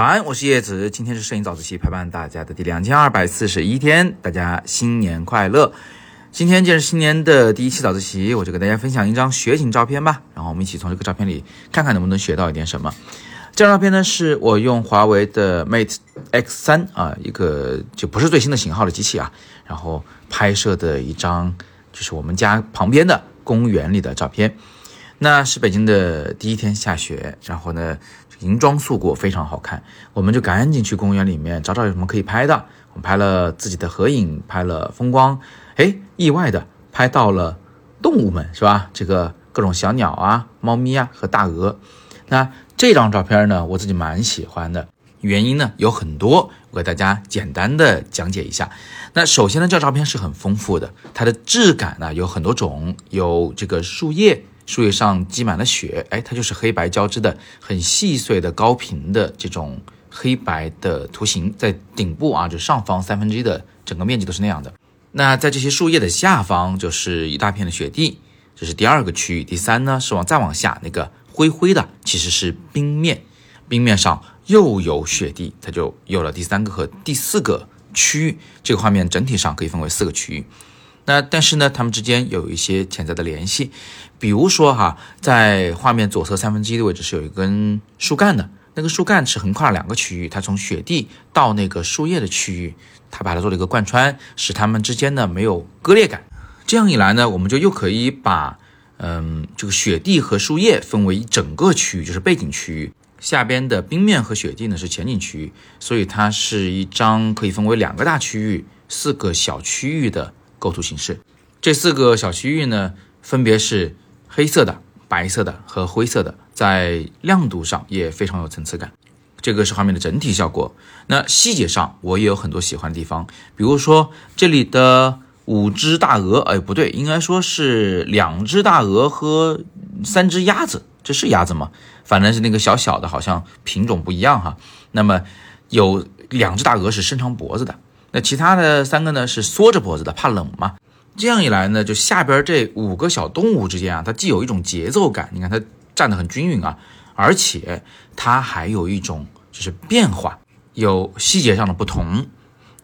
早安，我是叶子。今天是摄影早自习陪伴大家的第两千二百四十一天，大家新年快乐！今天既是新年的第一期早自习，我就给大家分享一张雪景照片吧。然后我们一起从这个照片里看看能不能学到一点什么。这张照片呢，是我用华为的 Mate X 三啊，一个就不是最新的型号的机器啊，然后拍摄的一张就是我们家旁边的公园里的照片。那是北京的第一天下雪，然后呢？银装素裹，非常好看。我们就赶紧去公园里面找找有什么可以拍的。我们拍了自己的合影，拍了风光。哎，意外的拍到了动物们，是吧？这个各种小鸟啊、猫咪啊和大鹅。那这张照片呢，我自己蛮喜欢的。原因呢有很多，我给大家简单的讲解一下。那首先呢，这照片是很丰富的，它的质感呢有很多种，有这个树叶。树叶上积满了雪，哎，它就是黑白交织的很细碎的高频的这种黑白的图形，在顶部啊，就上方三分之一的整个面积都是那样的。那在这些树叶的下方就是一大片的雪地，这是第二个区域。第三呢是往再往下那个灰灰的，其实是冰面，冰面上又有雪地，它就有了第三个和第四个区域。这个画面整体上可以分为四个区域。那但是呢，它们之间有一些潜在的联系，比如说哈，在画面左侧三分之一的位置是有一根树干的，那个树干是横跨两个区域，它从雪地到那个树叶的区域，它把它做了一个贯穿，使它们之间呢没有割裂感。这样一来呢，我们就又可以把嗯这个雪地和树叶分为一整个区域，就是背景区域，下边的冰面和雪地呢是前景区域，所以它是一张可以分为两个大区域、四个小区域的。构图形式，这四个小区域呢，分别是黑色的、白色的和灰色的，在亮度上也非常有层次感。这个是画面的整体效果。那细节上我也有很多喜欢的地方，比如说这里的五只大鹅，哎，不对，应该说是两只大鹅和三只鸭子，这是鸭子吗？反正是那个小小的，好像品种不一样哈。那么有两只大鹅是伸长脖子的。那其他的三个呢是缩着脖子的，怕冷嘛？这样一来呢，就下边这五个小动物之间啊，它既有一种节奏感，你看它站得很均匀啊，而且它还有一种就是变化，有细节上的不同。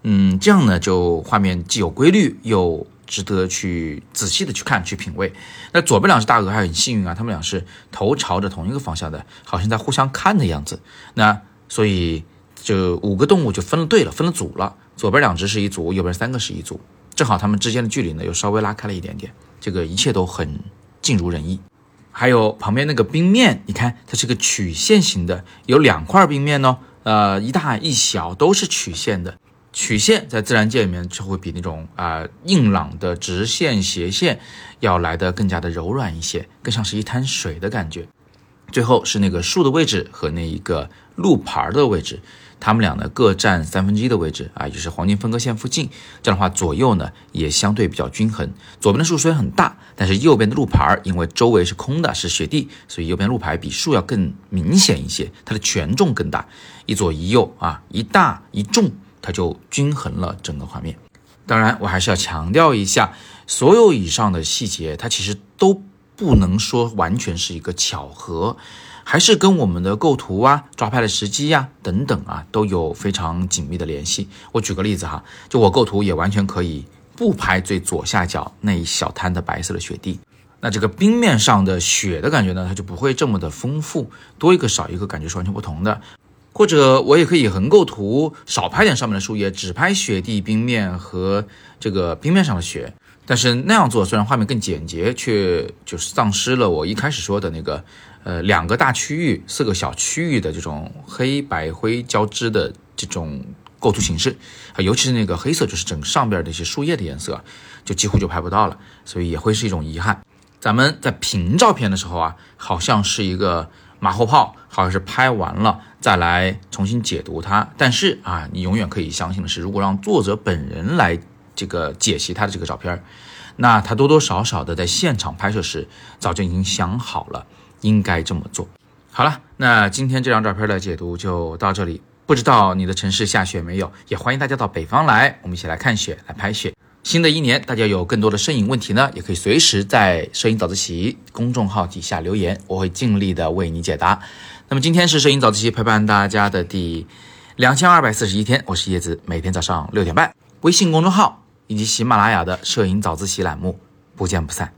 嗯，这样呢，就画面既有规律，又值得去仔细的去看、去品味。那左边两只大鹅还很幸运啊，它们俩是头朝着同一个方向的，好像在互相看的样子。那所以就五个动物就分了队了，分了组了。左边两只是一组，右边三个是一组，正好它们之间的距离呢又稍微拉开了一点点，这个一切都很尽如人意。还有旁边那个冰面，你看它是个曲线型的，有两块冰面呢，呃，一大一小都是曲线的。曲线在自然界里面就会比那种啊硬朗的直线、斜线要来的更加的柔软一些，更像是一滩水的感觉。最后是那个树的位置和那一个路牌的位置。它们俩呢各占三分之一的位置啊，也就是黄金分割线附近。这样的话，左右呢也相对比较均衡。左边的树虽然很大，但是右边的路牌因为周围是空的，是雪地，所以右边路牌比树要更明显一些，它的权重更大。一左一右啊，一大一重，它就均衡了整个画面。当然，我还是要强调一下，所有以上的细节，它其实都不能说完全是一个巧合。还是跟我们的构图啊、抓拍的时机呀等等啊都有非常紧密的联系。我举个例子哈，就我构图也完全可以不拍最左下角那一小滩的白色的雪地，那这个冰面上的雪的感觉呢，它就不会这么的丰富，多一个少一个感觉是完全不同的。或者我也可以横构图，少拍点上面的树叶，只拍雪地、冰面和这个冰面上的雪。但是那样做虽然画面更简洁，却就是丧失了我一开始说的那个，呃，两个大区域、四个小区域的这种黑白灰交织的这种构图形式啊，尤其是那个黑色，就是整上边那些树叶的颜色，就几乎就拍不到了，所以也会是一种遗憾。咱们在评照片的时候啊，好像是一个马后炮，好像是拍完了再来重新解读它，但是啊，你永远可以相信的是，如果让作者本人来。这个解析他的这个照片儿那他多多少少的在现场拍摄时早就已经想好了应该这么做好了那今天这张照片的解读就到这里不知道你的城市下雪没有也欢迎大家到北方来我们一起来看雪来拍雪新的一年大家有更多的摄影问题呢也可以随时在摄影早自习公众号底下留言我会尽力的为你解答那么今天是摄影早自习陪伴大家的第两千二百四十一天我是叶子每天早上六点半微信公众号以及喜马拉雅的摄影早自习栏目不见不散。